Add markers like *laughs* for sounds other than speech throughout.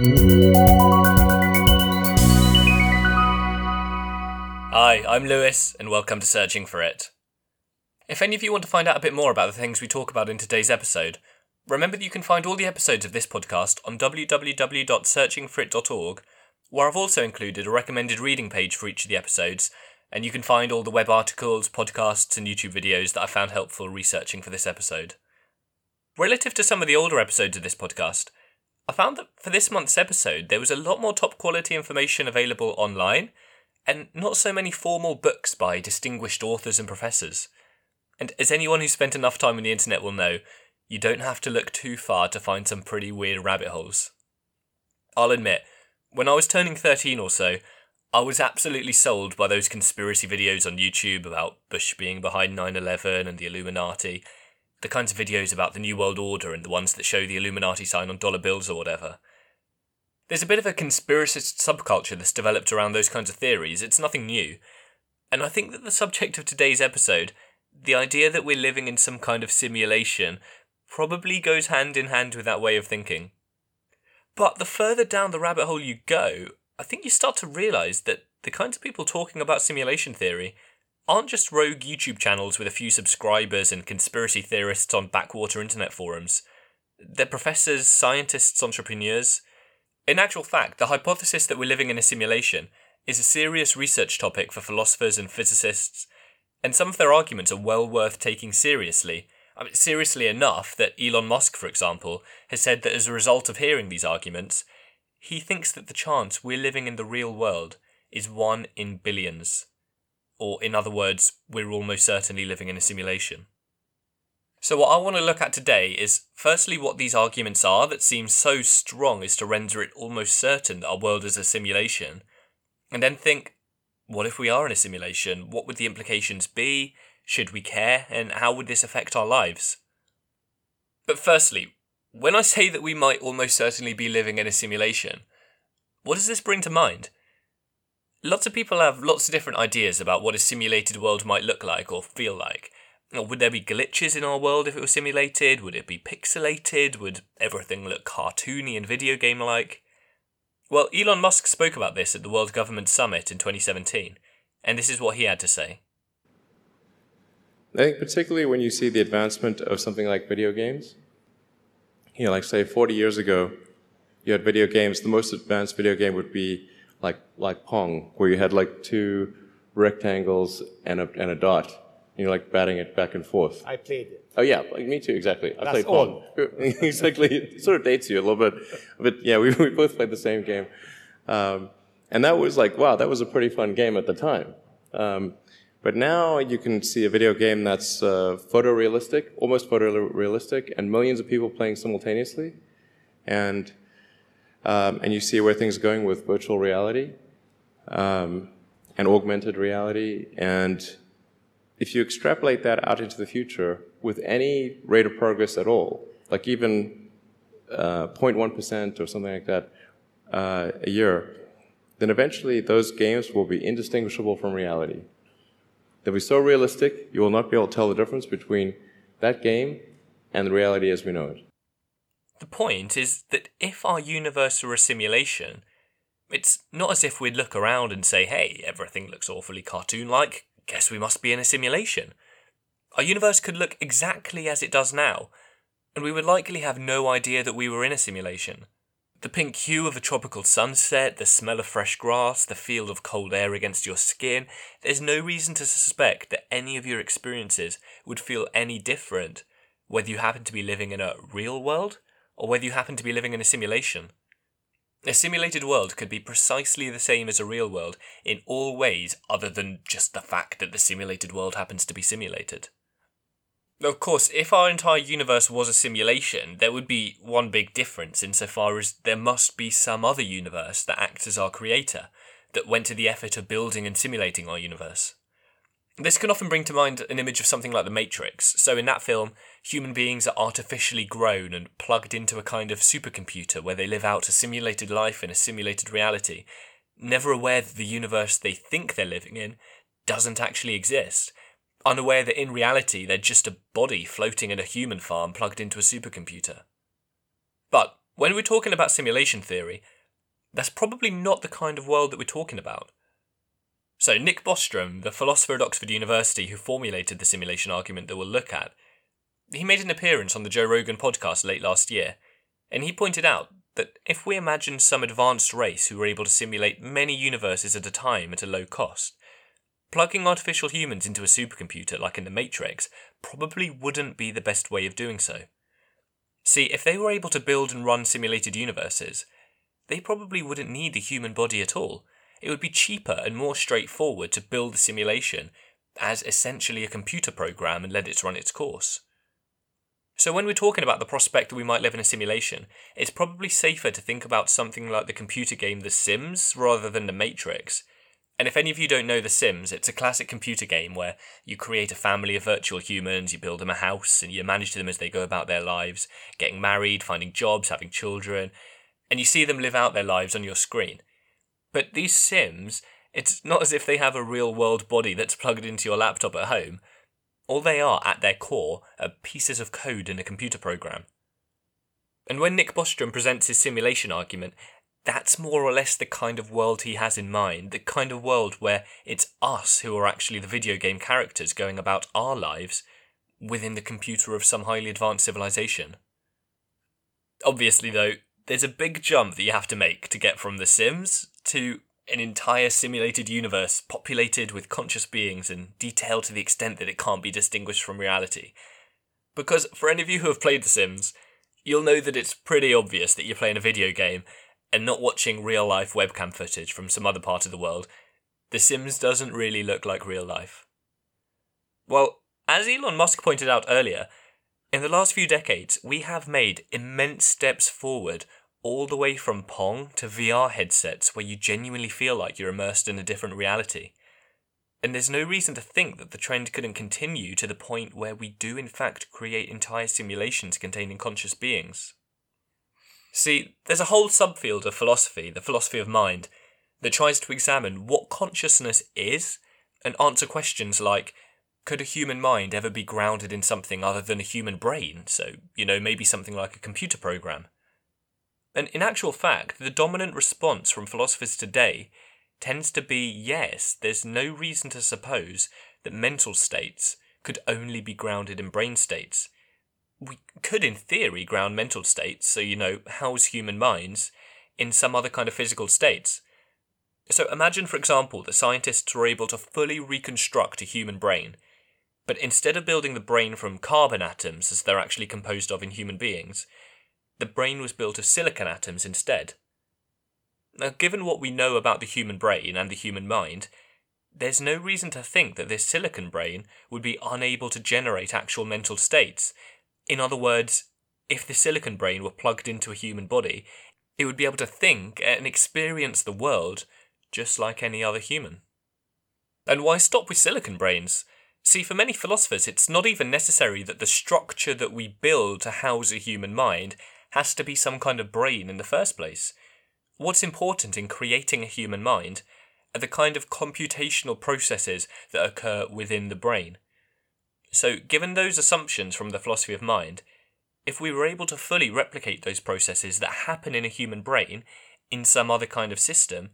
Hi, I'm Lewis, and welcome to Searching for It. If any of you want to find out a bit more about the things we talk about in today's episode, remember that you can find all the episodes of this podcast on www.searchingforit.org, where I've also included a recommended reading page for each of the episodes, and you can find all the web articles, podcasts, and YouTube videos that I found helpful researching for this episode. Relative to some of the older episodes of this podcast, I found that for this month's episode, there was a lot more top quality information available online and not so many formal books by distinguished authors and professors. And as anyone who's spent enough time on the internet will know, you don't have to look too far to find some pretty weird rabbit holes. I'll admit, when I was turning 13 or so, I was absolutely sold by those conspiracy videos on YouTube about Bush being behind 9 11 and the Illuminati, the kinds of videos about the New World Order and the ones that show the Illuminati sign on dollar bills or whatever. There's a bit of a conspiracist subculture that's developed around those kinds of theories. It's nothing new. And I think that the subject of today's episode, the idea that we're living in some kind of simulation, probably goes hand in hand with that way of thinking. But the further down the rabbit hole you go, I think you start to realize that the kinds of people talking about simulation theory aren't just rogue YouTube channels with a few subscribers and conspiracy theorists on backwater internet forums. They're professors, scientists, entrepreneurs, in actual fact, the hypothesis that we're living in a simulation is a serious research topic for philosophers and physicists, and some of their arguments are well worth taking seriously. I mean, seriously enough that Elon Musk, for example, has said that as a result of hearing these arguments, he thinks that the chance we're living in the real world is one in billions. Or, in other words, we're almost certainly living in a simulation. So, what I want to look at today is firstly what these arguments are that seem so strong as to render it almost certain that our world is a simulation, and then think, what if we are in a simulation? What would the implications be? Should we care? And how would this affect our lives? But firstly, when I say that we might almost certainly be living in a simulation, what does this bring to mind? Lots of people have lots of different ideas about what a simulated world might look like or feel like. Would there be glitches in our world if it was simulated? Would it be pixelated? Would everything look cartoony and video game like? Well, Elon Musk spoke about this at the World Government Summit in 2017, and this is what he had to say. I think particularly when you see the advancement of something like video games, you know, like say 40 years ago, you had video games. The most advanced video game would be like like Pong, where you had like two rectangles and a and a dot, And you're like batting it back and forth. I played it. Oh yeah, like me too. Exactly. I That's played. Pong. *laughs* exactly. It sort of dates you a little bit, but yeah, we, *laughs* we both played the same game, um, and that was like wow, that was a pretty fun game at the time. Um, but now you can see a video game that's uh, photorealistic, almost photorealistic, and millions of people playing simultaneously, and um, and you see where things are going with virtual reality um, and augmented reality and if you extrapolate that out into the future with any rate of progress at all, like even uh, 0.1% or something like that uh, a year, then eventually those games will be indistinguishable from reality. They'll be so realistic, you will not be able to tell the difference between that game and reality as we know it. The point is that if our universe were a simulation, it's not as if we'd look around and say, hey, everything looks awfully cartoon like, guess we must be in a simulation. Our universe could look exactly as it does now, and we would likely have no idea that we were in a simulation. The pink hue of a tropical sunset, the smell of fresh grass, the feel of cold air against your skin, there's no reason to suspect that any of your experiences would feel any different, whether you happen to be living in a real world or whether you happen to be living in a simulation. A simulated world could be precisely the same as a real world in all ways other than just the fact that the simulated world happens to be simulated. Of course, if our entire universe was a simulation, there would be one big difference insofar as there must be some other universe that acts as our creator, that went to the effort of building and simulating our universe. This can often bring to mind an image of something like The Matrix. So, in that film, human beings are artificially grown and plugged into a kind of supercomputer where they live out a simulated life in a simulated reality, never aware that the universe they think they're living in doesn't actually exist, unaware that in reality they're just a body floating in a human farm plugged into a supercomputer. But When we're talking about simulation theory, that's probably not the kind of world that we're talking about. So, Nick Bostrom, the philosopher at Oxford University who formulated the simulation argument that we'll look at, he made an appearance on the Joe Rogan podcast late last year, and he pointed out that if we imagine some advanced race who were able to simulate many universes at a time at a low cost, plugging artificial humans into a supercomputer like in the Matrix probably wouldn't be the best way of doing so. See, if they were able to build and run simulated universes, they probably wouldn't need the human body at all. It would be cheaper and more straightforward to build the simulation as essentially a computer program and let it run its course. So, when we're talking about the prospect that we might live in a simulation, it's probably safer to think about something like the computer game The Sims rather than The Matrix. And if any of you don't know The Sims, it's a classic computer game where you create a family of virtual humans, you build them a house, and you manage them as they go about their lives, getting married, finding jobs, having children, and you see them live out their lives on your screen. But these Sims, it's not as if they have a real world body that's plugged into your laptop at home. All they are, at their core, are pieces of code in a computer program. And when Nick Bostrom presents his simulation argument, that's more or less the kind of world he has in mind, the kind of world where it's us who are actually the video game characters going about our lives within the computer of some highly advanced civilization. Obviously, though, there's a big jump that you have to make to get from The Sims to an entire simulated universe populated with conscious beings and detailed to the extent that it can't be distinguished from reality. Because for any of you who have played The Sims, you'll know that it's pretty obvious that you're playing a video game and not watching real life webcam footage from some other part of the world. The Sims doesn't really look like real life. Well, as Elon Musk pointed out earlier, in the last few decades, we have made immense steps forward all the way from Pong to VR headsets where you genuinely feel like you're immersed in a different reality. And there's no reason to think that the trend couldn't continue to the point where we do in fact create entire simulations containing conscious beings. See, there's a whole subfield of philosophy, the philosophy of mind, that tries to examine what consciousness is and answer questions like could a human mind ever be grounded in something other than a human brain? So, you know, maybe something like a computer program. And in actual fact, the dominant response from philosophers today tends to be yes, there's no reason to suppose that mental states could only be grounded in brain states. We could, in theory, ground mental states, so you know, house human minds, in some other kind of physical states. So imagine, for example, that scientists were able to fully reconstruct a human brain, but instead of building the brain from carbon atoms as they're actually composed of in human beings, the brain was built of silicon atoms instead. Now, given what we know about the human brain and the human mind, there's no reason to think that this silicon brain would be unable to generate actual mental states. In other words, if the silicon brain were plugged into a human body, it would be able to think and experience the world just like any other human. And why stop with silicon brains? See, for many philosophers, it's not even necessary that the structure that we build to house a human mind has to be some kind of brain in the first place. What's important in creating a human mind are the kind of computational processes that occur within the brain. So, given those assumptions from the philosophy of mind, if we were able to fully replicate those processes that happen in a human brain in some other kind of system,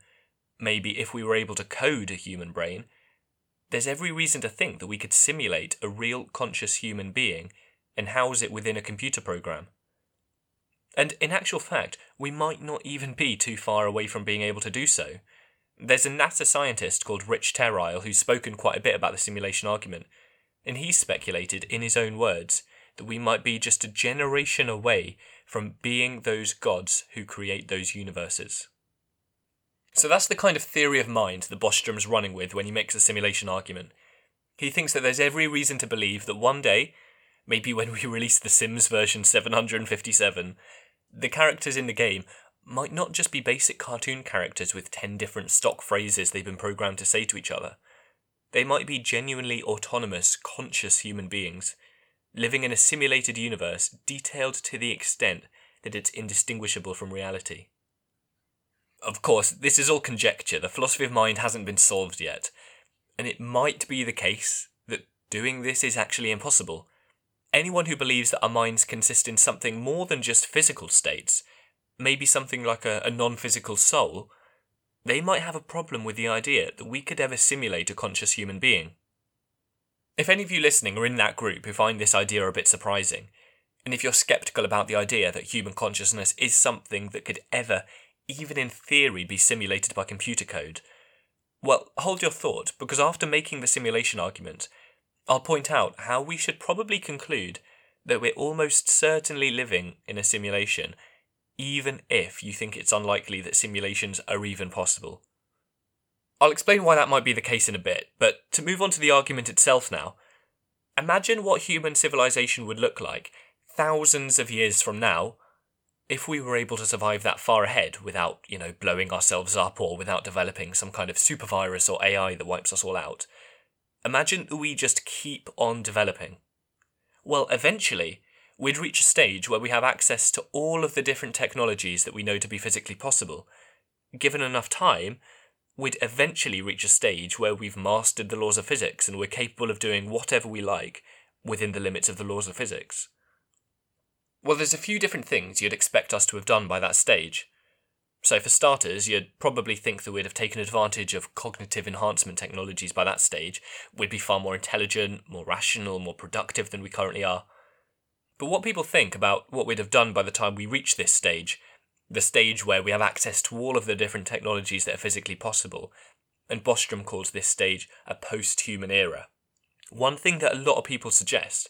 maybe if we were able to code a human brain, there's every reason to think that we could simulate a real conscious human being and house it within a computer program. And in actual fact, we might not even be too far away from being able to do so. There's a NASA scientist called Rich Terrile who's spoken quite a bit about the simulation argument, and he speculated, in his own words, that we might be just a generation away from being those gods who create those universes. So that's the kind of theory of mind that Bostrom's running with when he makes the simulation argument. He thinks that there's every reason to believe that one day, maybe when we release The Sims version 757, the characters in the game might not just be basic cartoon characters with 10 different stock phrases they've been programmed to say to each other. They might be genuinely autonomous, conscious human beings, living in a simulated universe detailed to the extent that it's indistinguishable from reality. Of course, this is all conjecture, the philosophy of mind hasn't been solved yet, and it might be the case that doing this is actually impossible, Anyone who believes that our minds consist in something more than just physical states maybe something like a, a non physical soul, they might have a problem with the idea that we could ever simulate a conscious human being. If any of you listening are in that group who find this idea a bit surprising, and if you're skeptical about the idea that human consciousness is something that could ever, even in theory, be simulated by computer code, well, hold your thought, because after making the simulation argument, I'll point out how we should probably conclude that we're almost certainly living in a simulation, even if you think it's unlikely that simulations are even possible. I'll explain why that might be the case in a bit, but to move on to the argument itself now, imagine what human civilization would look like thousands of years from now if we were able to survive that far ahead without, you know, blowing ourselves up or without developing some kind of super virus or AI that wipes us all out. Imagine we just keep on developing. Well, eventually, we'd reach a stage where we have access to all of the different technologies that we know to be physically possible. Given enough time, we'd eventually reach a stage where we've mastered the laws of physics and we're capable of doing whatever we like within the limits of the laws of physics. Well, there's a few different things you'd expect us to have done by that stage. So, for starters, you'd probably think that we'd have taken advantage of cognitive enhancement technologies by that stage. We'd be far more intelligent, more rational, more productive than we currently are. But what people think about what we'd have done by the time we reach this stage the stage where we have access to all of the different technologies that are physically possible, and Bostrom calls this stage a post human era. One thing that a lot of people suggest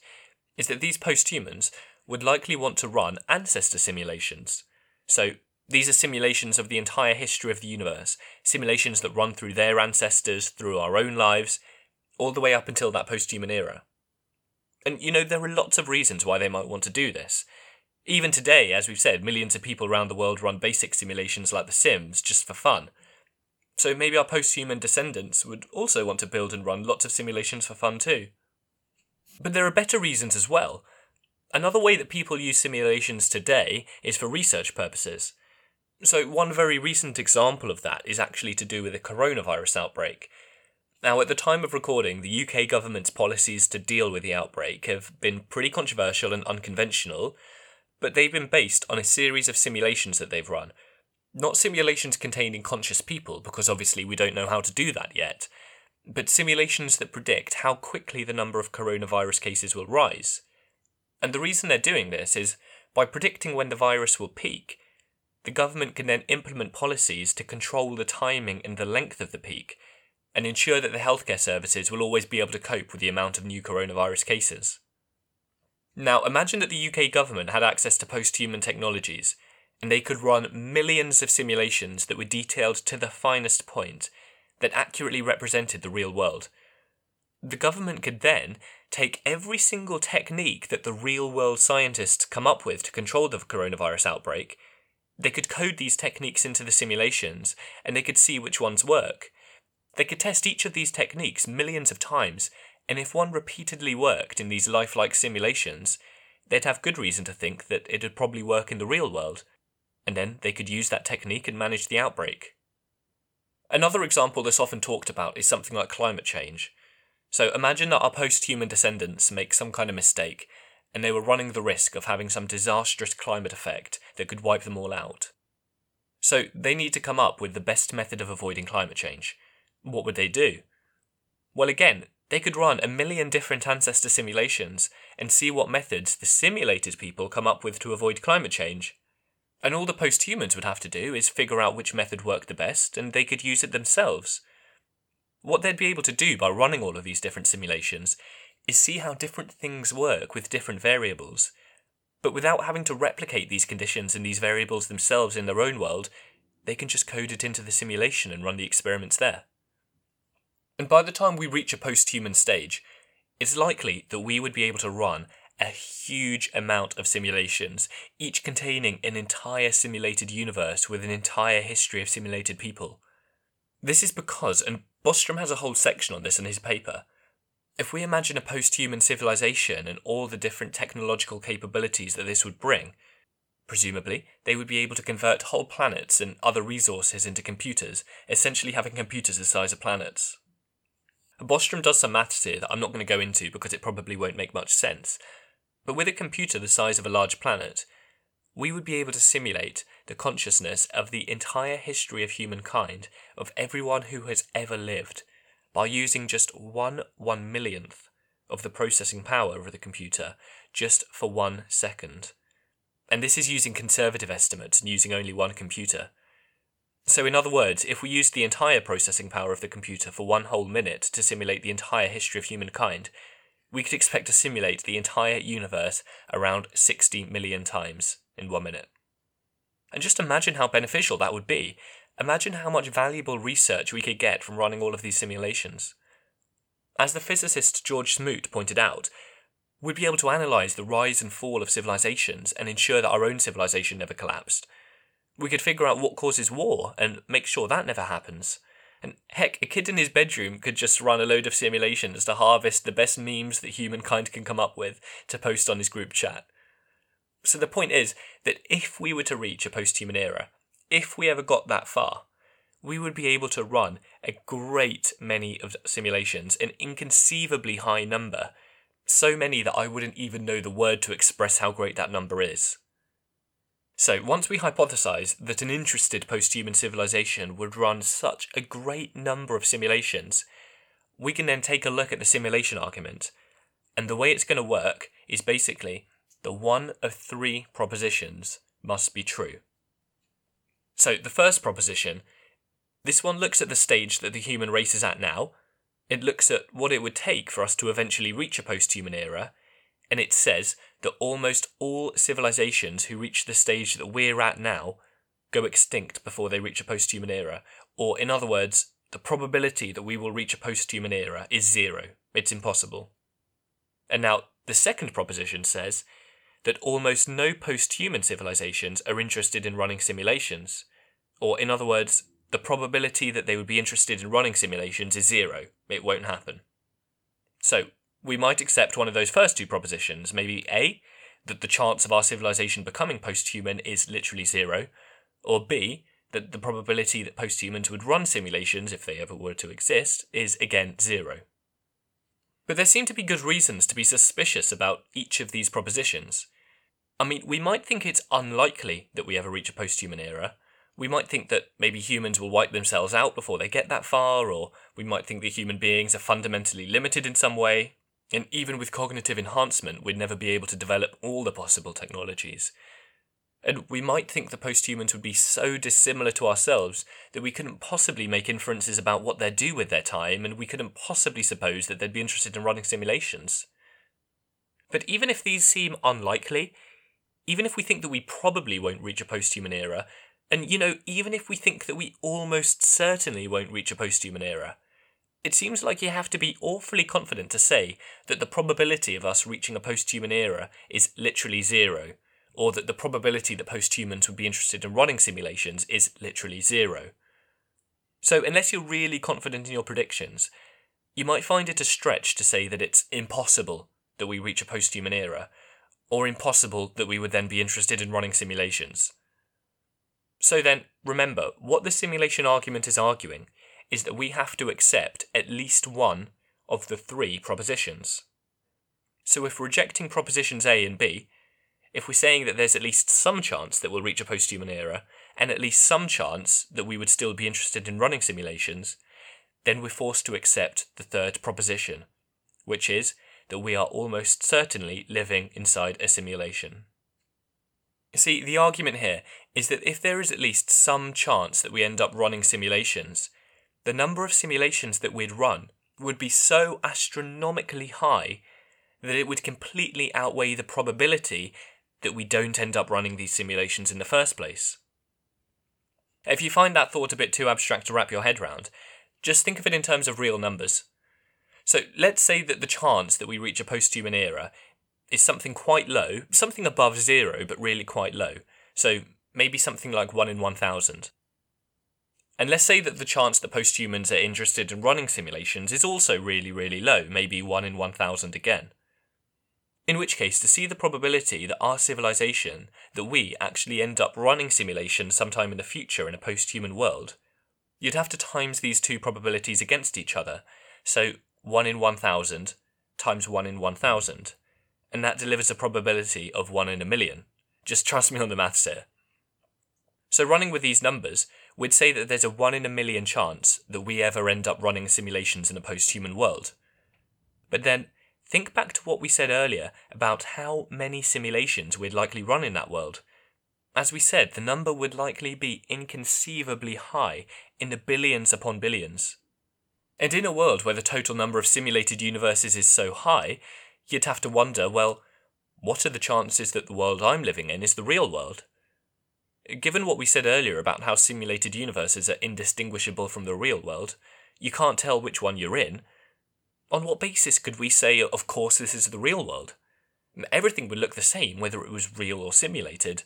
is that these post humans would likely want to run ancestor simulations. So, these are simulations of the entire history of the universe, simulations that run through their ancestors, through our own lives, all the way up until that post human era. And you know, there are lots of reasons why they might want to do this. Even today, as we've said, millions of people around the world run basic simulations like The Sims just for fun. So maybe our post-human descendants would also want to build and run lots of simulations for fun too. But there are better reasons as well. Another way that people use simulations today is for research purposes. So, one very recent example of that is actually to do with the coronavirus outbreak. Now, at the time of recording, the UK government's policies to deal with the outbreak have been pretty controversial and unconventional, but they've been based on a series of simulations that they've run. Not simulations containing conscious people, because obviously we don't know how to do that yet, but simulations that predict how quickly the number of coronavirus cases will rise. And the reason they're doing this is by predicting when the virus will peak, the government can then implement policies to control the timing and the length of the peak, and ensure that the healthcare services will always be able to cope with the amount of new coronavirus cases. Now, imagine that the UK government had access to post human technologies, and they could run millions of simulations that were detailed to the finest point, that accurately represented the real world. The government could then take every single technique that the real world scientists come up with to control the coronavirus outbreak. They could code these techniques into the simulations, and they could see which ones work. They could test each of these techniques millions of times and if one repeatedly worked in these lifelike simulations, they'd have good reason to think that it'd probably work in the real world, and then they could use that technique and manage the outbreak. Another example that's often talked about is something like climate change. So imagine that our post human descendants make some kind of mistake, and they were running the risk of having some disastrous climate effect that could wipe them all out. So they need to come up with the best method of avoiding climate change. What would they do? Well, again, they could run a million different ancestor simulations and see what methods the simulated people come up with to avoid climate change. And all the post humans would have to do is figure out which method worked the best, and they could use it themselves. What they'd be able to do by running all of these different simulations is see how different things work with different variables. But without having to replicate these conditions and these variables themselves in their own world, they can just code it into the simulation and run the experiments there. And by the time we reach a post human stage, it's likely that we would be able to run a huge amount of simulations, each containing an entire simulated universe with an entire history of simulated people. This is because, and Bostrom has a whole section on this in his paper, if we imagine a post human civilization and all the different technological capabilities that this would bring, presumably they would be able to convert whole planets and other resources into computers, essentially having computers the size of planets. Bostrom does some maths here that I'm not going to go into because it probably won't make much sense. But with a computer the size of a large planet, we would be able to simulate the consciousness of the entire history of humankind, of everyone who has ever lived, by using just one one millionth of the processing power of the computer just for one second. And this is using conservative estimates and using only one computer. So, in other words, if we used the entire processing power of the computer for one whole minute to simulate the entire history of humankind, we could expect to simulate the entire universe around 60 million times in one minute. And just imagine how beneficial that would be. Imagine how much valuable research we could get from running all of these simulations. As the physicist George Smoot pointed out, we'd be able to analyse the rise and fall of civilizations and ensure that our own civilization never collapsed. We could figure out what causes war and make sure that never happens. And heck, a kid in his bedroom could just run a load of simulations to harvest the best memes that humankind can come up with to post on his group chat. So the point is that if we were to reach a post human era, if we ever got that far, we would be able to run a great many of simulations, an inconceivably high number, so many that I wouldn't even know the word to express how great that number is. So, once we hypothesize that an interested post-human civilization would run such a great number of simulations, we can then take a look at the simulation argument. And the way it's going to work is basically the one of three propositions must be true. So, the first proposition, this one looks at the stage that the human race is at now. It looks at what it would take for us to eventually reach a post-human era, and it says that almost all civilizations who reach the stage that we're at now go extinct before they reach a post human era. Or, in other words, the probability that we will reach a post human era is zero. It's impossible. And now, the second proposition says that almost no post human civilizations are interested in running simulations. Or, in other words, the probability that they would be interested in running simulations is zero. It won't happen. So, we might accept one of those first two propositions. Maybe A, that the chance of our civilization becoming post human is literally zero, or B, that the probability that post humans would run simulations, if they ever were to exist, is again zero. But there seem to be good reasons to be suspicious about each of these propositions. I mean, we might think it's unlikely that we ever reach a post human era. We might think that maybe humans will wipe themselves out before they get that far, or we might think that human beings are fundamentally limited in some way, and even with cognitive enhancement, we'd never be able to develop all the possible technologies. And we might think the posthumans would be so dissimilar to ourselves that we couldn't possibly make inferences about what they'd do with their time, and we couldn't possibly suppose that they'd be interested in running simulations. But even if these seem unlikely, even if we think that we probably won't reach a posthuman era, and you know, even if we think that we almost certainly won't reach a posthuman era, it seems like you have to be awfully confident to say that the probability of us reaching a post-human era is literally zero, or that the probability that post-humans would be interested in running simulations is literally zero. So, unless you're really confident in your predictions, you might find it a stretch to say that it's impossible that we reach a post-human era, or impossible that we would then be interested in running simulations. So then, remember, what the simulation argument is arguing is that we have to accept at least one of the three propositions. So if we're rejecting propositions A and B, if we're saying that there's at least some chance that we'll reach a post-human era, and at least some chance that we would still be interested in running simulations, then we're forced to accept the third proposition, which is that we are almost certainly living inside a simulation. See, the argument here is that if there is at least some chance that we end up running simulations, the number of simulations that we'd run would be so astronomically high that it would completely outweigh the probability that we don't end up running these simulations in the first place. If you find that thought a bit too abstract to wrap your head round, just think of it in terms of real numbers. So let's say that the chance that we reach a post human era is something quite low, something above zero, but really quite low. So maybe something like 1 in 1000. And let's say that the chance that posthumans are interested in running simulations is also really, really low, maybe 1 in 1000 again. In which case, to see the probability that our civilization, that we actually end up running simulations sometime in the future in a post-human world, you'd have to times these two probabilities against each other. So 1 in 1000 times 1 in 1000. And that delivers a probability of 1 in a million. Just trust me on the maths here. So, running with these numbers, we'd say that there's a 1 in a million chance that we ever end up running simulations in a post human world. But then, think back to what we said earlier about how many simulations we'd likely run in that world. As we said, the number would likely be inconceivably high, in the billions upon billions. And in a world where the total number of simulated universes is so high, you'd have to wonder well, what are the chances that the world I'm living in is the real world? Given what we said earlier about how simulated universes are indistinguishable from the real world, you can't tell which one you're in. On what basis could we say, of course, this is the real world? Everything would look the same whether it was real or simulated.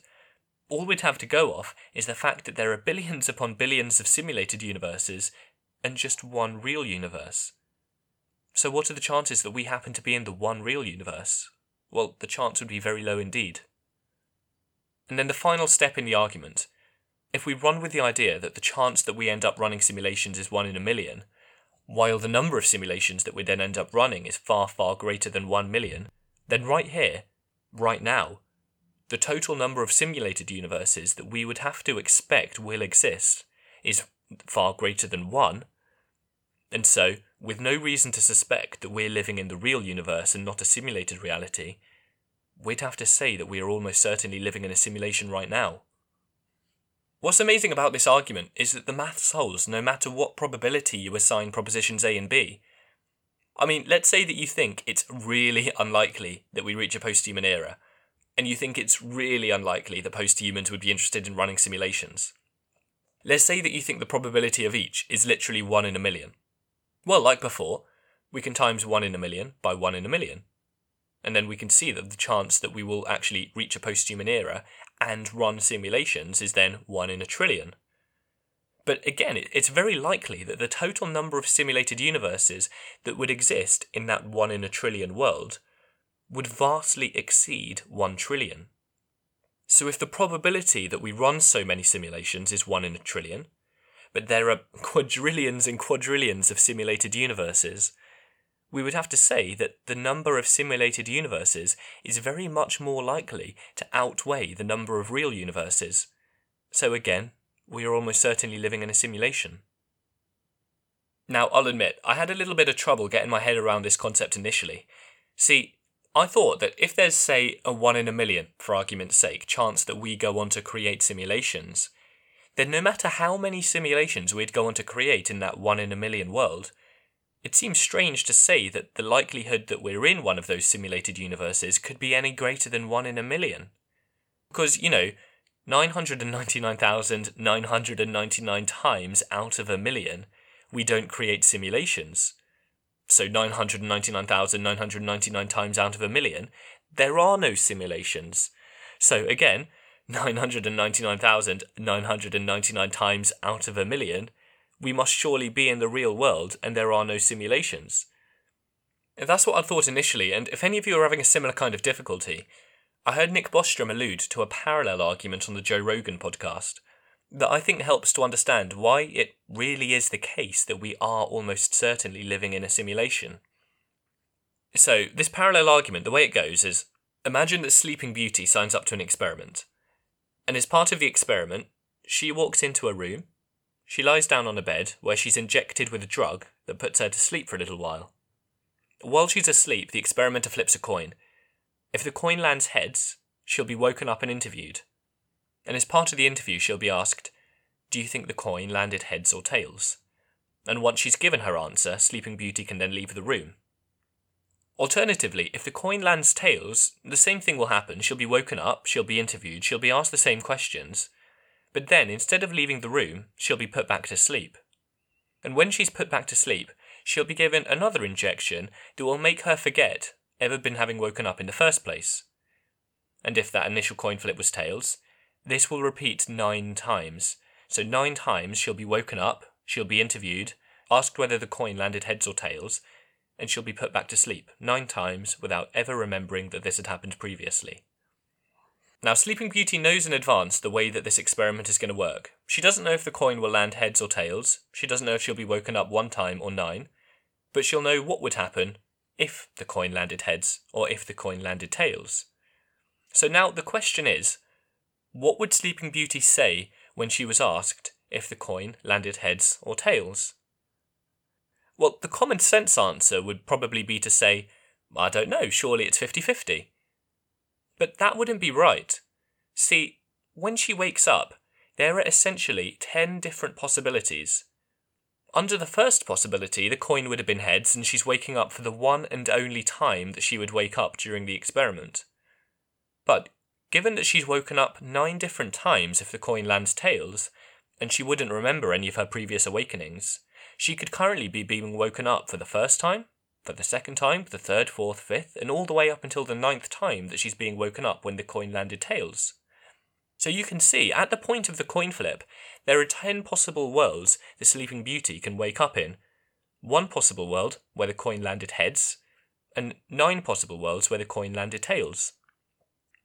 All we'd have to go off is the fact that there are billions upon billions of simulated universes and just one real universe. So, what are the chances that we happen to be in the one real universe? Well, the chance would be very low indeed. And then the final step in the argument if we run with the idea that the chance that we end up running simulations is 1 in a million, while the number of simulations that we then end up running is far, far greater than 1 million, then right here, right now, the total number of simulated universes that we would have to expect will exist is far greater than 1. And so, with no reason to suspect that we're living in the real universe and not a simulated reality, we'd have to say that we are almost certainly living in a simulation right now. What's amazing about this argument is that the maths holds no matter what probability you assign propositions A and B. I mean, let's say that you think it's really unlikely that we reach a post human era, and you think it's really unlikely that post humans would be interested in running simulations. Let's say that you think the probability of each is literally 1 in a million. Well, like before, we can times 1 in a million by 1 in a million and then we can see that the chance that we will actually reach a post-human era and run simulations is then 1 in a trillion. But again, it's very likely that the total number of simulated universes that would exist in that 1 in a trillion world would vastly exceed 1 trillion. So if the probability that we run so many simulations is 1 in a trillion, but there are *laughs* quadrillions and quadrillions of simulated universes, we would have to say that the number of simulated universes is very much more likely to outweigh the number of real universes. So again, we are almost certainly living in a simulation. Now, I'll admit, I had a little bit of trouble getting my head around this concept initially. See, I thought that if there's, say, a 1 in a million, for argument's sake, chance that we go on to create simulations, then no matter how many simulations we'd go on to create in that 1 in a million world, it seems strange to say that the likelihood that we're in one of those simulated universes could be any greater than 1 in a million. Because, you know, 999,999 times out of a million, we don't create simulations. So 999,999 times out of a million, there are no simulations. So again, *laughs* 999,999 times out of a million, we must surely be in the real world and there are no simulations. That's what I thought initially, and if any of you are having a similar kind of difficulty, I heard Nick Bostrom allude to a parallel argument on the Joe Rogan podcast that I think helps to understand why it really is the case that we are almost certainly living in a simulation. So, this parallel argument, the way it goes is imagine that Sleeping Beauty signs up to an experiment. And as part of the experiment, she walks into a room she lies down on a bed where she's injected with a drug that puts her to sleep for a little while. While she's asleep, the experimenter flips a coin. If the coin lands heads, she'll be woken up and interviewed. And as part of the interview, she'll be asked, Do you think the coin landed heads or tails? And once she's given her answer, Sleeping Beauty can then leave the room. Alternatively, if the coin lands tails, the same thing will happen. She'll be woken up, she'll be interviewed, she'll be asked the same questions, but then, instead of leaving the room, she'll be put back to sleep. And when she's put back to sleep, she'll be given another injection that will make her forget ever been having woken up in the first place. And if that initial coin flip was tails, this will repeat nine times. So, nine times she'll be woken up, she'll be interviewed, asked whether the coin landed heads or tails, and she'll be put back to sleep nine times without ever remembering that this had happened previously. Now, Sleeping Beauty knows in advance the way that this experiment is going to work. She doesn't know if the coin will land heads or tails, she doesn't know if she'll be woken up one time or nine, but she'll know what would happen if the coin landed heads or if the coin landed tails. So now the question is what would Sleeping Beauty say when she was asked if the coin landed heads or tails? Well, the common sense answer would probably be to say, I don't know, surely it's 50 50. But that wouldn't be right. See, when she wakes up, there are essentially 10 different possibilities. Under the first possibility, the coin would have been heads, and she's waking up for the one and only time that she would wake up during the experiment. But given that she's woken up nine different times if the coin lands tails, and she wouldn't remember any of her previous awakenings, she could currently be being woken up for the first time, for the second time, the third, fourth, fifth, and all the way up until the ninth time that she's being woken up when the coin landed tails. So you can see, at the point of the coin flip, there are 10 possible worlds the Sleeping Beauty can wake up in. One possible world where the coin landed heads, and nine possible worlds where the coin landed tails.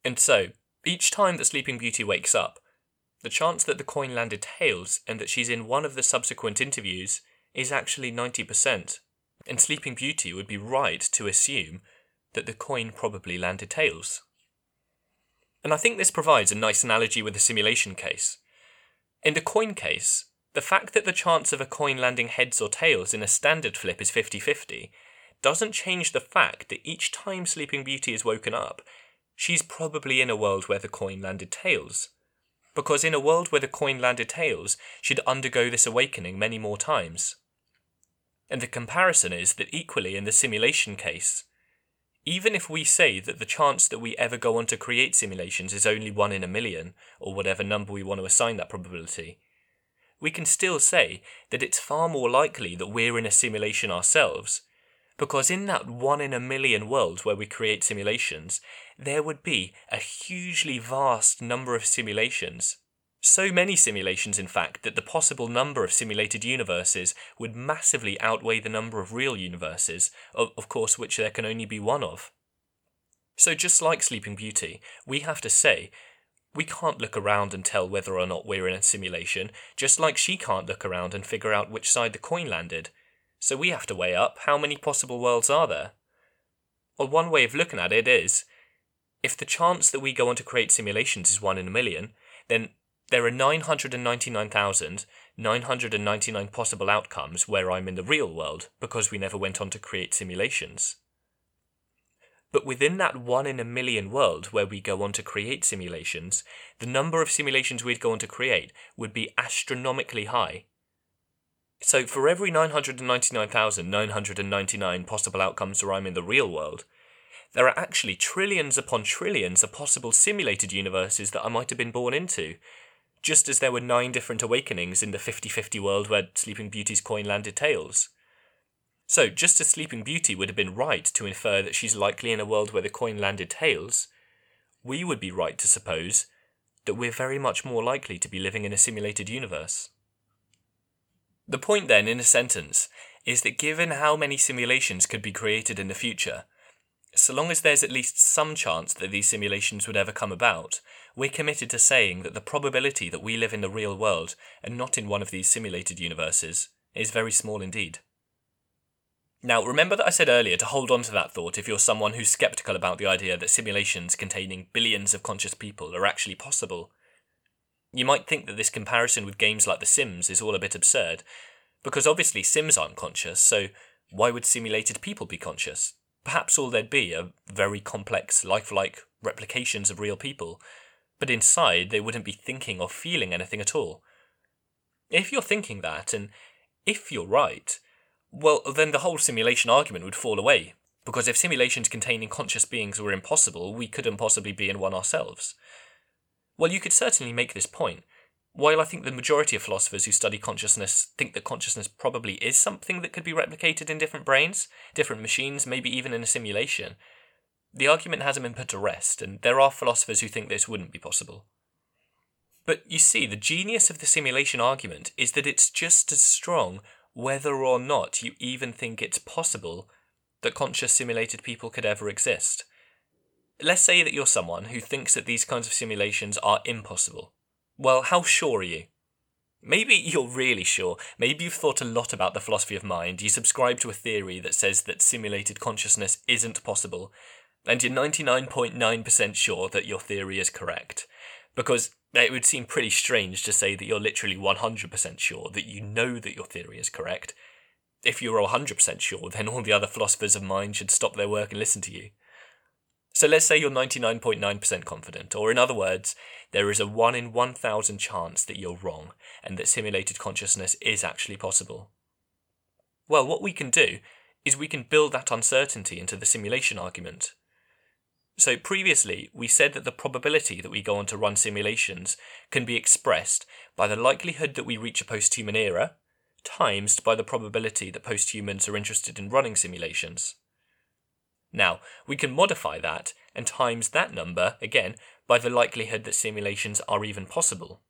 And so, each time that Sleeping Beauty wakes up, the chance that the coin landed tails and that she's in one of the subsequent interviews is actually 90%. And Sleeping Beauty would be right to assume that the coin probably landed tails. And I think this provides a nice analogy with the simulation case. In the coin case, the fact that the chance of a coin landing heads or tails in a standard flip is 50 50 doesn't change the fact that each time Sleeping Beauty is woken up, she's probably in a world where the coin landed tails. Because in a world where the coin landed tails, she'd undergo this awakening many more times. And the comparison is that equally in the simulation case, even if we say that the chance that we ever go on to create simulations is only 1 in a million, or whatever number we want to assign that probability, we can still say that it's far more likely that we're in a simulation ourselves, because in that 1 in a million world where we create simulations, there would be a hugely vast number of simulations so many simulations, in fact, that the possible number of simulated universes would massively outweigh the number of real universes, of, of course, which there can only be one of. So, just like Sleeping Beauty, we have to say, we can't look around and tell whether or not we're in a simulation, just like she can't look around and figure out which side the coin landed. So, we have to weigh up how many possible worlds are there. Well, one way of looking at it is if the chance that we go on to create simulations is one in a million, then there are 999,999 possible outcomes where I'm in the real world because we never went on to create simulations. But within that one in a million world where we go on to create simulations, the number of simulations we'd go on to create would be astronomically high. So for every 999,999 possible outcomes where I'm in the real world, there are actually trillions upon trillions of possible simulated universes that I might have been born into, just as there were nine different awakenings in the 50 50 world where Sleeping Beauty's coin landed tails. So, just as Sleeping Beauty would have been right to infer that she's likely in a world where the coin landed tails, we would be right to suppose that we're very much more likely to be living in a simulated universe. The point, then, in a sentence, is that given how many simulations could be created in the future, so long as there's at least some chance that these simulations would ever come about, we're committed to saying that the probability that we live in the real world and not in one of these simulated universes is very small indeed. Now, remember that I said earlier to hold on to that thought if you're someone who's skeptical about the idea that simulations containing billions of conscious people are actually possible. You might think that this comparison with games like The Sims is all a bit absurd, because obviously Sims aren't conscious, so why would simulated people be conscious? Perhaps all there'd be are very complex, lifelike replications of real people, but inside they wouldn't be thinking or feeling anything at all. If you're thinking that, and if you're right, well, then the whole simulation argument would fall away, because if simulations containing conscious beings were impossible, we couldn't possibly be in one ourselves. Well, you could certainly make this point. While I think the majority of philosophers who study consciousness think that consciousness probably is something that could be replicated in different brains, different machines, maybe even in a simulation, the argument hasn't been put to rest, and there are philosophers who think this wouldn't be possible. But you see, the genius of the simulation argument is that it's just as strong whether or not you even think it's possible that conscious simulated people could ever exist. Let's say that you're someone who thinks that these kinds of simulations are impossible. Well, how sure are you? Maybe you're really sure. Maybe you've thought a lot about the philosophy of mind. You subscribe to a theory that says that simulated consciousness isn't possible, and you're 99.9% sure that your theory is correct. because it would seem pretty strange to say that you're literally 100% sure that you know that your theory is correct. If you're 100% sure, then all the other philosophers of mind should stop their work and listen to you. So let's say you're 99.9% confident, or in other words, there is a 1 in 1000 chance that you're wrong and that simulated consciousness is actually possible. Well, what we can do is we can build that uncertainty into the simulation argument. So previously, we said that the probability that we go on to run simulations can be expressed by the likelihood that we reach a post-human era, times by the probability that post-humans are interested in running simulations. Now, we can modify that and times that number, again, by the likelihood that simulations are even possible.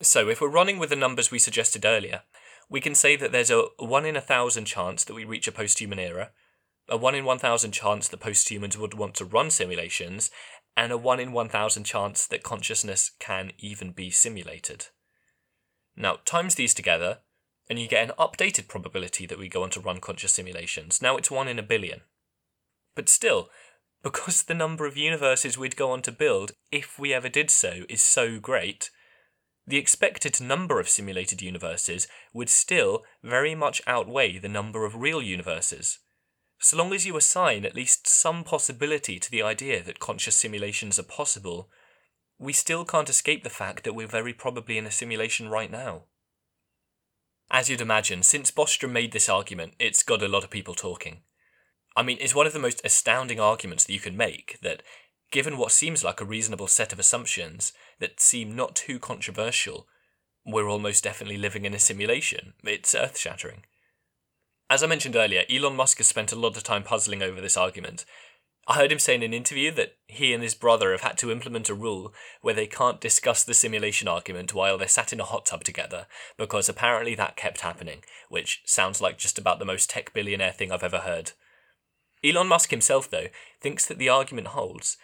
So if we're running with the numbers we suggested earlier, we can say that there's a 1 in a thousand chance that we reach a post-human era, a 1 in 1000 chance that post-humans would want to run simulations, and a 1 in 1000 chance that consciousness can even be simulated. Now, times these together, and you get an updated probability that we go on to run conscious simulations. Now it's 1 in a billion. But still, *laughs* because the number of universes we'd go on to build, if we ever did so, is so great, the expected number of simulated universes would still very much outweigh the number of real universes. So long as you assign at least some possibility to the idea that conscious simulations are possible, we still can't escape the fact that we're very probably in a simulation right now. As you'd imagine, since Bostrom made this argument, it's got a lot of people talking. I mean, it's one of the most astounding arguments that you can make that, given what seems like a reasonable set of assumptions that seem not too controversial, we're almost definitely living in a simulation. It's earth shattering. As I mentioned earlier, Elon Musk has spent a lot of time puzzling over this argument. I heard him say in an interview that he and his brother have had to implement a rule where they can't discuss the simulation argument while they're sat in a hot tub together, because apparently that kept happening, which sounds like just about the most tech billionaire thing I've ever heard. Elon Musk himself, though, thinks that the argument holds,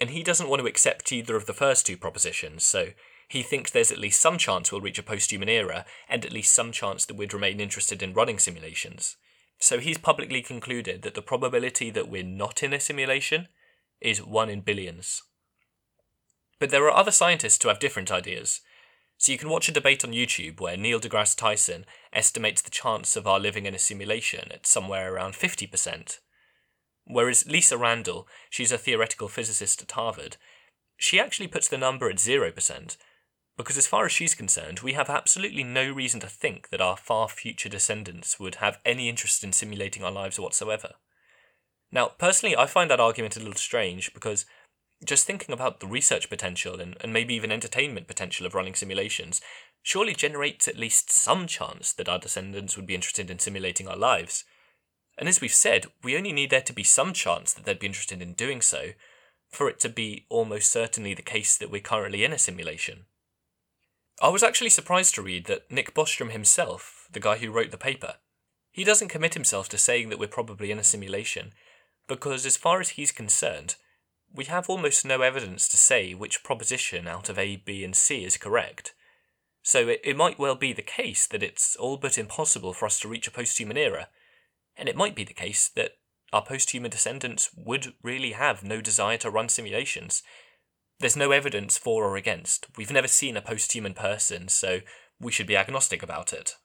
and he doesn't want to accept either of the first two propositions, so he thinks there's at least some chance we'll reach a post-human era, and at least some chance that we'd remain interested in running simulations. So he's publicly concluded that the probability that we're not in a simulation is 1 in billions. But there are other scientists who have different ideas. So you can watch a debate on YouTube where Neil deGrasse Tyson estimates the chance of our living in a simulation at somewhere around 50%. Whereas Lisa Randall, she's a theoretical physicist at Harvard, she actually puts the number at 0%, because as far as she's concerned, we have absolutely no reason to think that our far future descendants would have any interest in simulating our lives whatsoever. Now, personally, I find that argument a little strange because just thinking about the research potential and, and maybe even entertainment potential of running simulations surely generates at least some chance that our descendants would be interested in simulating our lives. And as we've said, we only need there to be some chance that they'd be interested in doing so for it to be almost certainly the case that we're currently in a simulation. I was actually surprised to read that Nick Bostrom himself, the guy who wrote the paper, he doesn't commit himself to saying that we're probably in a simulation, because as far as he's concerned, we have almost no evidence to say which proposition out of A, B, and C is correct. So it, it might well be the case that it's all but impossible for us to reach a post-human era, and it might be the case that our post-human descendants would really have no desire to run simulations. There's no evidence for or against. We've never seen a post-human person, so we should be agnostic about it.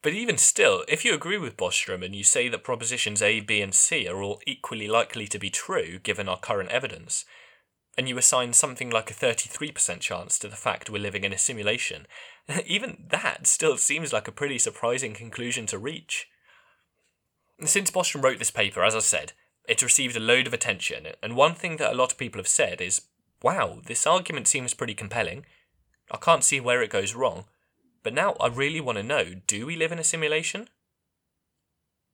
But even still, if you agree with Bostrom and you say that propositions A, B, and C are all equally likely to be true given our current evidence, and you assign something like a 33% chance to the fact we're living in a simulation, *laughs* even that still seems like a pretty surprising conclusion to reach. Since Bostrom wrote this paper, as I said, it received a load of attention, and one thing that a lot of people have said is, wow, this argument seems pretty compelling. I can't see where it goes wrong. But now I really want to know do we live in a simulation?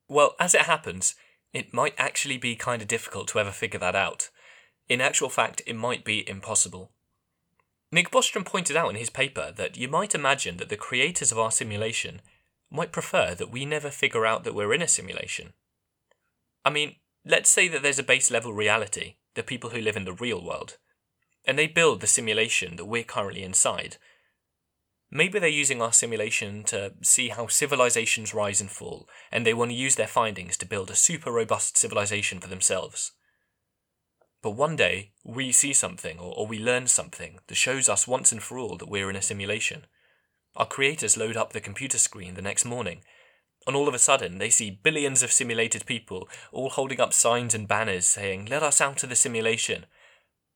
Well, as it happens, it might actually be kind of difficult to ever figure that out. In actual fact, it might be impossible. Nick Bostrom pointed out in his paper that you might imagine that the creators of our simulation might prefer that we never figure out that we're in a simulation. I mean, let's say that there's a base level reality, the people who live in the real world, and they build the simulation that we're currently inside. Maybe they're using our simulation to see how civilizations rise and fall, and they want to use their findings to build a super robust civilization for themselves. But one day, we see something or, or we learn something that shows us once and for all that we're in a simulation. Our creators load up the computer screen the next morning, and all of a sudden they see billions of simulated people all holding up signs and banners saying, Let us out of the simulation.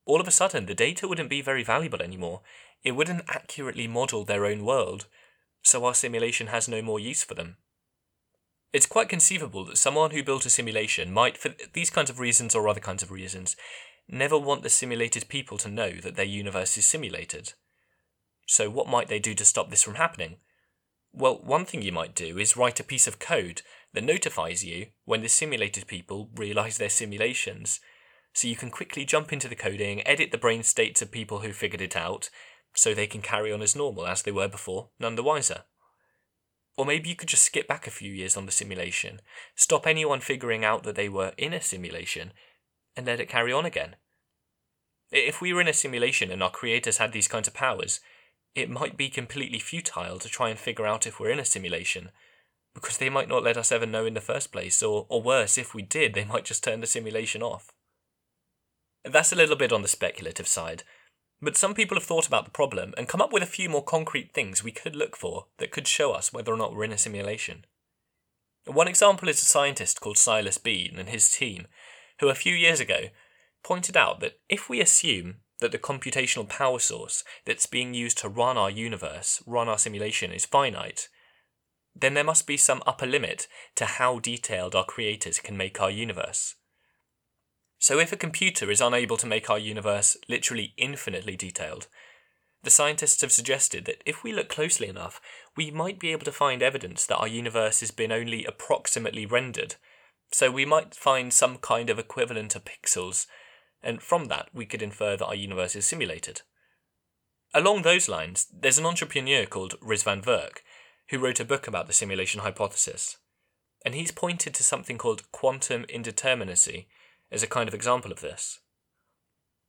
All of a sudden, the data wouldn't be very valuable anymore. It wouldn't accurately model their own world, so our simulation has no more use for them. It's quite conceivable that someone who built a simulation might, for these kinds of reasons or other kinds of reasons, never want the simulated people to know that their universe is simulated. So, what might they do to stop this from happening? Well, one thing you might do is write a piece of code that notifies you when the simulated people realize their simulations. So you can quickly jump into the coding, edit the brain states of people who figured it out, so they can carry on as normal as they were before, none the wiser. Or maybe you could just skip back a few years on the simulation, stop anyone figuring out that they were in a simulation, and let it carry on again. If we were in a simulation and our creators had these kinds of powers, it might be completely futile to try and figure out if we're in a simulation, because they might not let us ever know in the first place, or, or worse, if we did, they might just turn the simulation off. That's a little bit on the speculative side, but some people have thought about the problem and come up with a few more concrete things we could look for that could show us whether or not we're in a simulation. One example is a scientist called Silas Beane and his team, who a few years ago pointed out that if we assume that the computational power source that's being used to run our universe, run our simulation, is finite, then there must be some upper limit to how detailed our creators can make our universe. So, if a computer is unable to make our universe literally infinitely detailed, the scientists have suggested that if we look closely enough, we might be able to find evidence that our universe has been only approximately rendered. So, we might find some kind of equivalent of pixels, and from that, we could infer that our universe is simulated. Along those lines, there's an entrepreneur called Rizwan Virk who wrote a book about the simulation hypothesis. And he's pointed to something called quantum indeterminacy as a kind of example of this.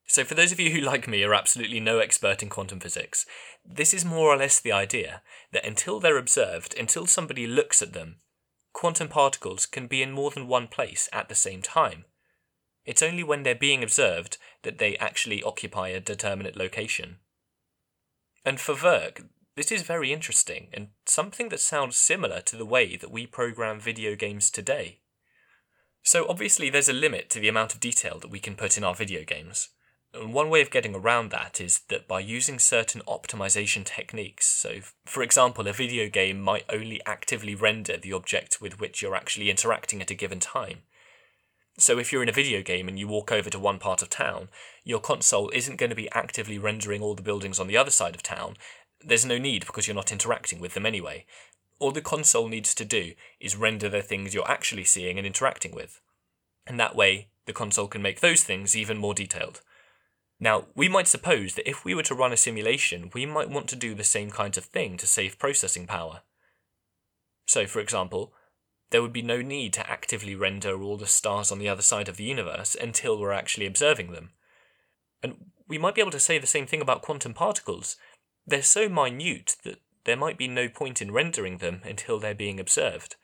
So, for those of you who, like me, are absolutely no expert in quantum physics, this is more or less the idea that until they're observed, until somebody looks at them, quantum particles can be in more than one place at the same time. It's only when they're being observed that they actually occupy a determinate location. And for Virk, this is very interesting and something that sounds similar to the way that we program video games today. So, obviously, there's a limit to the amount of detail that we can put in our video games. And one way of getting around that is that by using certain optimization techniques. So, for example, a video game might only actively render the object with which you're actually interacting at a given time. So, if you're in a video game and you walk over to one part of town, your console isn't going to be actively rendering all the buildings on the other side of town. There's no need because you're not interacting with them anyway all the console needs to do is render the things you're actually seeing and interacting with. And that way, the console can make those things even more detailed. Now, we might suppose that if we were to run a simulation, we might want to do the same kinds of thing to save processing power. So, for example, there would be no need to actively render all the stars on the other side of the universe until we're actually observing them. And we might be able to say the same thing about quantum particles. They're so minute that there might be no point in rendering them until they're being observed.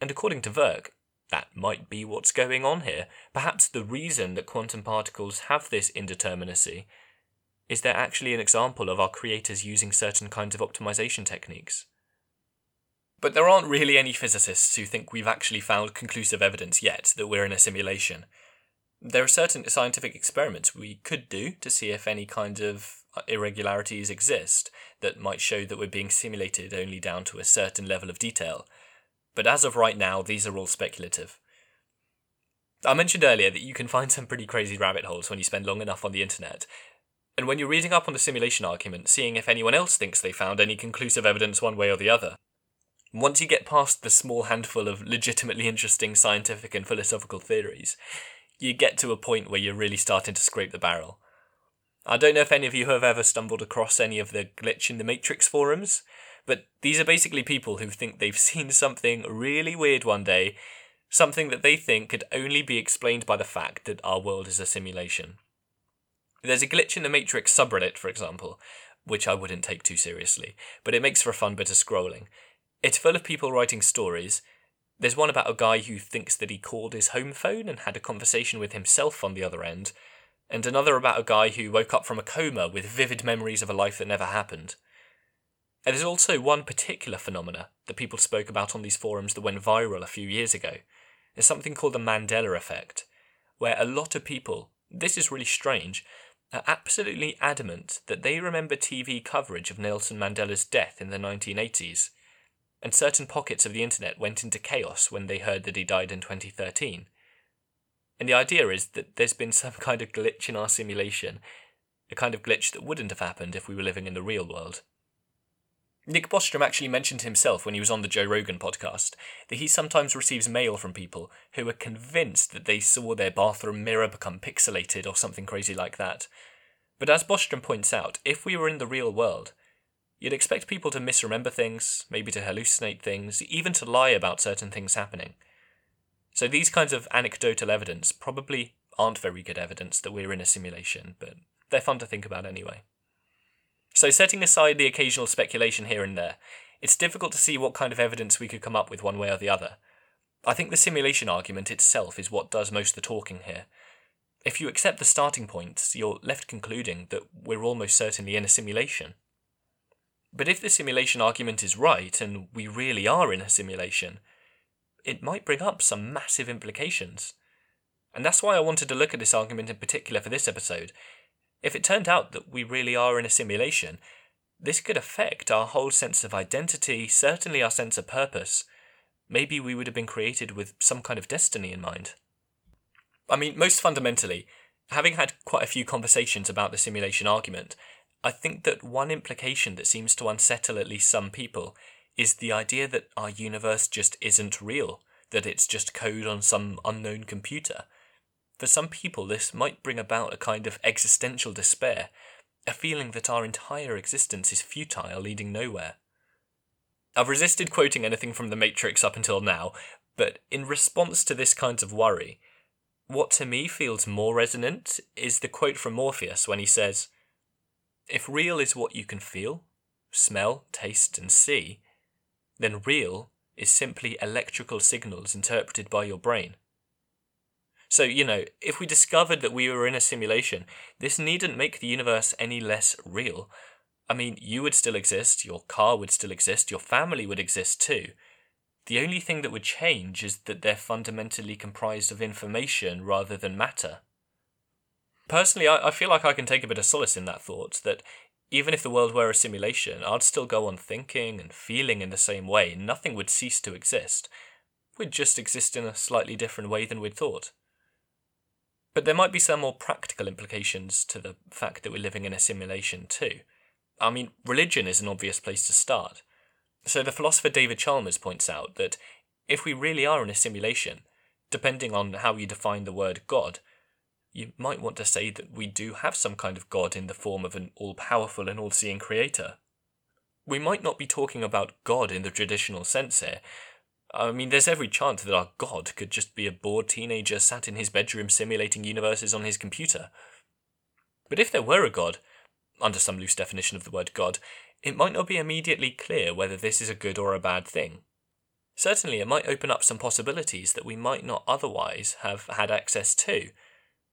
And according to Virk, that might be what's going on here. Perhaps the reason that quantum particles have this indeterminacy is they're actually an example of our creators using certain kinds of optimization techniques. But there aren't really any physicists who think we've actually found conclusive evidence yet that we're in a simulation. There are certain scientific experiments we could do to see if any kind of uh, irregularities exist that might show that we're being simulated only down to a certain level of detail. But as of right now, these are all speculative. I mentioned earlier that you can find some pretty crazy rabbit holes when you spend long enough on the internet. And when you're reading up on the simulation argument, seeing if anyone else thinks they found any conclusive evidence one way or the other. Once you get past the small handful of legitimately interesting scientific and philosophical theories, you get to a point where you're really starting to scrape the barrel. I don't know if any of you have ever stumbled across any of the Glitch in the Matrix forums, but these are basically people who think they've *laughs* seen something really weird one day, something that they think could only be explained by the fact that our world is a simulation. There's a Glitch in the Matrix subreddit, for example, which I wouldn't take too seriously, but it makes for a fun bit of scrolling. It's full of people writing stories, There's one about a guy who thinks that he called his home phone and had a conversation with himself on the other end, and another about a guy who woke up from a coma with vivid memories of a life that never happened. And there's also one particular phenomena that people spoke about on these forums that went viral a few years ago. It's something called the Mandela effect, where a lot of people, this is really strange, are absolutely adamant that they remember TV coverage of Nelson Mandela's death in the 1980s, and certain pockets of the internet went into chaos when they heard that he died in 2013. And the idea is that there's been some *laughs* kind of glitch in our simulation, a kind of glitch that wouldn't have happened if we were living in the real world. Nick Bostrom actually mentioned himself when he was on the Joe Rogan podcast that he sometimes receives mail from people who are convinced that they saw their bathroom mirror become pixelated or something crazy like that. But as Bostrom points out, if we were in the real world, you'd expect people to misremember things, maybe to hallucinate things, even to lie about certain things happening. So these kinds of anecdotal evidence probably aren't very good evidence that we're in a simulation, but they're fun to think about anyway. So, setting aside the occasional speculation here and there, it's difficult to see what kind of evidence we could come up with one way or the other. I think the simulation argument itself is what does most of the talking here. If you accept the starting points, you're left concluding that we're almost certainly in a simulation. But if the simulation argument is right, and we really are in a simulation, it might bring up some massive implications. And that's why I wanted to look at this argument in particular for this episode, if it turned out that we really are in a simulation, this could affect our whole sense of identity, certainly our sense of purpose. Maybe we would have been created with some kind of destiny in mind. I mean, most fundamentally, having had quite a few conversations about the simulation argument, I think that one implication that seems to unsettle at least some people is the idea that our universe just isn't real, that it's just code on some unknown computer. For some people, this might bring about a kind of existential despair, a feeling that our entire existence is futile, leading nowhere. I've resisted quoting anything from The Matrix up until now, but in response to this kind of worry, what to me feels more resonant is the quote from Morpheus when he says, If real is what you can feel, smell, taste, and see, then real is simply electrical signals interpreted by your brain. So, you know, if we discovered that we were in a simulation, this needn't make the universe any less real. I mean, you would still exist, your car would still exist, your family would exist too. The only thing that would change is that they're fundamentally comprised of information rather than matter. Personally, I, I feel like I can take a bit of solace in that thought that even if the world were a simulation, I'd still go on thinking and feeling in the same way. Nothing would cease to exist. We'd just exist in a slightly different way than we'd thought. But there might be some more practical implications to the fact that we're living in a simulation too. I mean, religion is an obvious place to start. So the philosopher David Chalmers points out that if we really are in a simulation, depending on how you define the word God, you might want to say that we do have some kind of God in the form of an all powerful and all seeing creator. We might not be talking about God in the traditional sense here, I mean, there's every chance that our god could just be a bored teenager sat in his bedroom simulating universes on his computer. But if there were a god, under some loose definition of the word god, it might not be immediately clear whether this is a good or a bad thing. Certainly, it might open up some possibilities that we might not otherwise have had access to.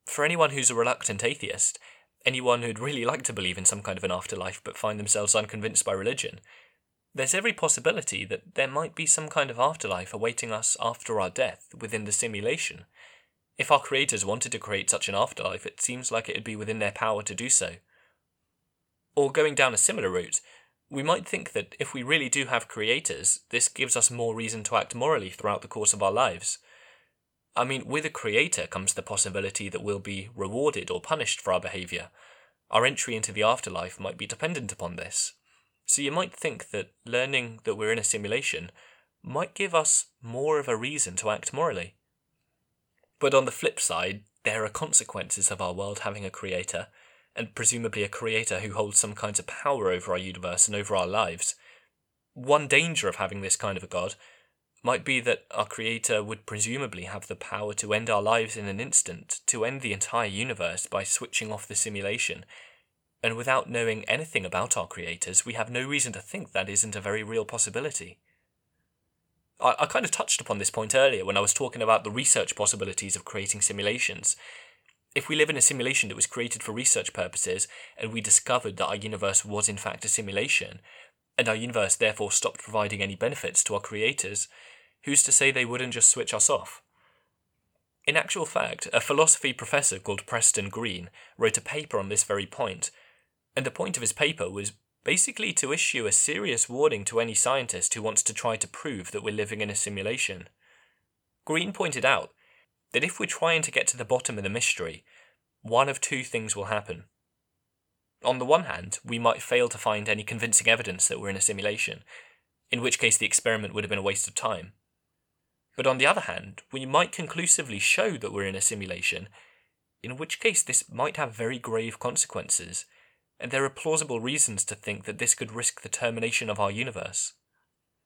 For anyone who's a reluctant atheist, anyone who'd really like to believe in some kind of an afterlife but find themselves unconvinced by religion, there's every possibility that there might be some kind of afterlife awaiting us after our death within the simulation. If our creators wanted to create such an afterlife, it seems like it would be within their power to do so. Or going down a similar route, we might think that if we really do have creators, this gives us more reason to act morally throughout the course of our lives. I mean, with a creator comes the possibility that we'll be rewarded or punished for our behaviour. Our entry into the afterlife might be dependent upon this. So you might think that learning that we're in a simulation might give us more of a reason to act morally. But on the flip side, there are consequences of our world having a creator, and presumably a creator who holds some kinds of power over our universe and over our lives. One danger of having this kind of a god might be that our creator would presumably have the power to end our lives in an instant, to end the entire universe by switching off the simulation and without knowing anything about our creators, we have no reason to think that isn't a very real possibility. I, I kind of touched upon this point earlier when I was talking about the research possibilities of creating simulations. If we live in a simulation that was created for research purposes, and we discovered that our universe was in fact a simulation, and our universe therefore stopped providing any benefits to our creators, who's to say they wouldn't just switch us off? In actual fact, a philosophy professor called Preston Greene wrote a paper on this very point, and the point of his paper was basically to issue a serious warning to any scientist who wants to try to prove that we're living in a simulation. Greene pointed out that if we're trying to get to the bottom of the mystery, one of two things will happen. On the one hand, we might fail to find any convincing evidence that we're in a simulation, in which case the experiment would have been a waste of time. But on the other hand, we might conclusively show that we're in a simulation, in which case this might have very grave consequences and there are plausible reasons to think that this could risk the termination of our universe.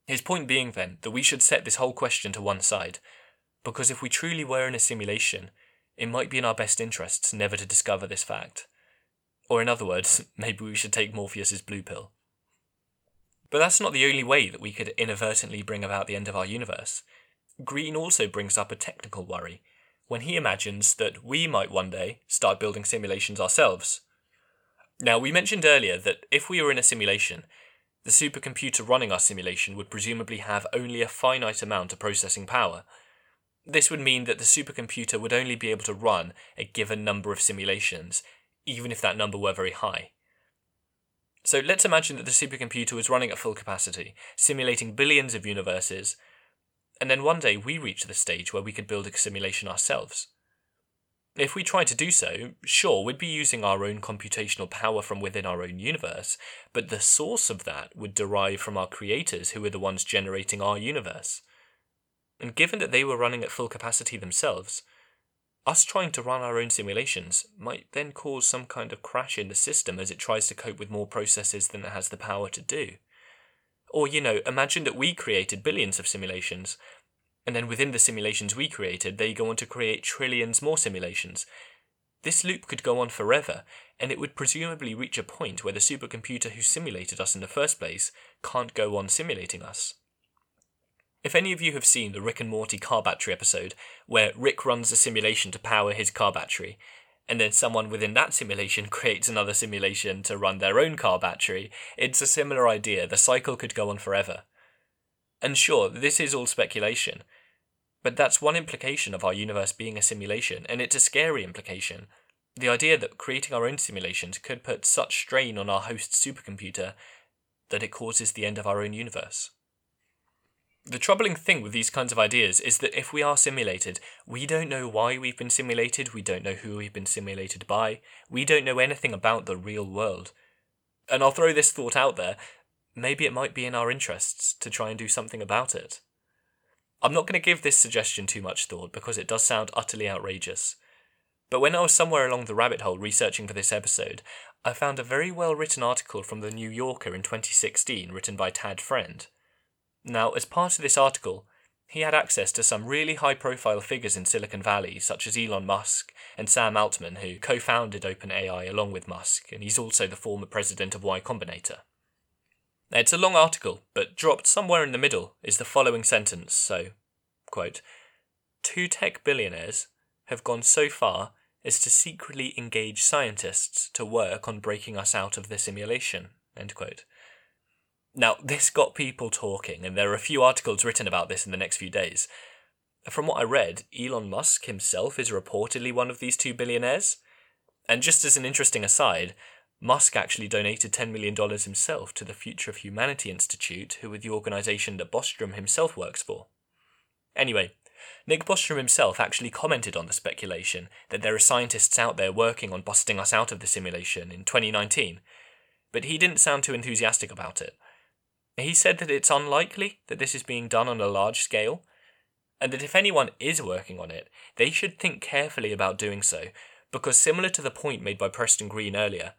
His point being, then, that we should set this whole question to one side, because if we truly were in a simulation, it might be in our best interests never to discover this fact. Or, in other words, *laughs* maybe we should take Morpheus's blue pill. But that's not the only way that we could inadvertently bring about the end of our universe. Greene also brings up a technical worry when he imagines that we might one day start building simulations ourselves now, we mentioned earlier that if we were in a simulation, the supercomputer running our simulation would presumably have only a finite amount of processing power. This would mean that the supercomputer would only be able to run a given number of simulations, even if that number were very high. So let's imagine that the supercomputer was running at full capacity, simulating billions of universes, and then one day we reach the stage where we could build a simulation ourselves. If we tried to do so, sure, we'd be using our own computational power from within our own universe, but the source of that would derive from our creators who were the ones generating our universe. And given that they were running at full capacity themselves, us trying to run our own simulations might then cause some kind of crash in the system as it tries to cope with more processes than it has the power to do. Or, you know, imagine that we created billions of simulations, and then within the simulations we created, they go on to create trillions more simulations. This loop could go on forever, and it would presumably reach a point where the supercomputer who simulated us in the first place can't go on simulating us. If any of you have seen the Rick and Morty car battery episode, where Rick runs a simulation to power his car battery, and then someone within that simulation *laughs* creates another simulation to run their own car battery, it's a similar idea. The cycle could go on forever. And sure, this is all speculation, but that's one implication of our universe being a simulation, and it's a scary implication. The idea that creating our own simulations could put such strain on our host supercomputer that it causes the end of our own universe. The troubling thing with these kinds of ideas is that if we are simulated, we don't know why we've been simulated, we don't know who we've been simulated by, we don't know anything about the real world. And I'll throw this thought out there maybe it might be in our interests to try and do something about it. I'm not going to give this suggestion too much thought because it does sound utterly outrageous. But when I was somewhere along the rabbit hole researching for this episode, I found a very well written article from the New Yorker in 2016 written by Tad Friend. Now, as part of this article, he had access to some really high profile figures in Silicon Valley, such as Elon Musk and Sam Altman, who co founded OpenAI along with Musk, and he's also the former president of Y Combinator. It's a long article, but dropped somewhere in the middle is the following sentence. So, quote, two tech billionaires have gone so far as to secretly engage scientists to work on breaking us out of the simulation. End quote. Now, this got people talking, and there are a few articles written about this in the next few days. From what I read, Elon Musk himself is reportedly one of these two billionaires. And just as an interesting aside, Musk actually donated $10 million himself to the Future of Humanity Institute, who are the organisation that Bostrom himself works for. Anyway, Nick Bostrom himself actually commented on the speculation that there are scientists out there working on busting us out of the simulation in 2019, but he didn't sound too enthusiastic about it. He said that it's unlikely that this is being done on a large scale, and that if anyone is working on it, they should think carefully about doing so, because similar to the point made by Preston Greene earlier,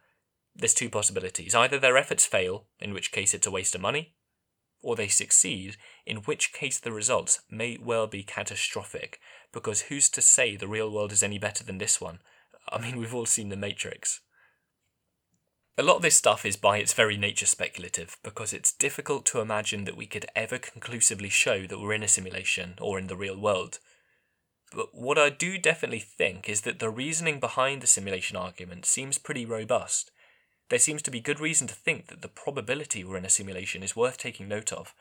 there's two possibilities. Either their efforts fail, in which case it's a waste of money, or they succeed, in which case the results may well be catastrophic, because who's to say the real world is any better than this one? I mean, we've all seen The Matrix. A lot of this stuff is by its very nature speculative, because it's difficult to imagine that we could ever conclusively show that we're in a simulation or in the real world. But what I do definitely think is that the reasoning behind the simulation argument seems pretty robust. There seems to be good reason to think that the probability we're in a simulation is worth taking note of,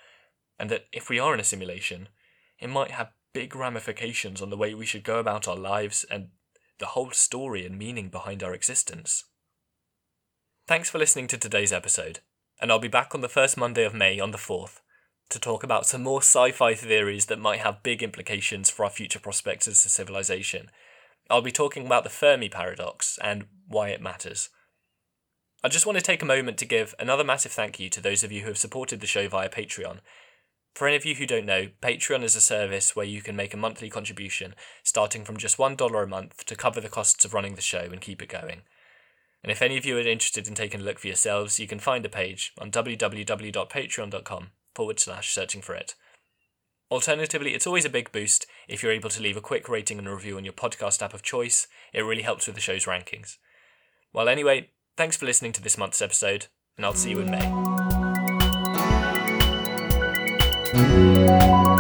and that if we are in a simulation, it might have big ramifications on the way we should go about our lives and the whole story and meaning behind our existence. Thanks for listening to today's episode, and I'll be back on the first Monday of May on the 4th to talk about some more sci fi theories that might have big implications for our future prospects as a civilization. I'll be talking about the Fermi paradox and why it matters. I just want to take a moment to give another massive thank you to those of you who have supported the show via Patreon. For any of you who don't know, Patreon is a service where you can make a monthly contribution starting from just $1 a month to cover the costs of running the show and keep it going. And if any of you are interested in taking a look for yourselves, you can find a page on www.patreon.com forward slash searching for it. Alternatively, it's always a big boost if you're able to leave a quick rating and review on your podcast app of choice. It really helps with the show's rankings. Well, anyway, thanks for listening to this month's episode, and I'll see you in May.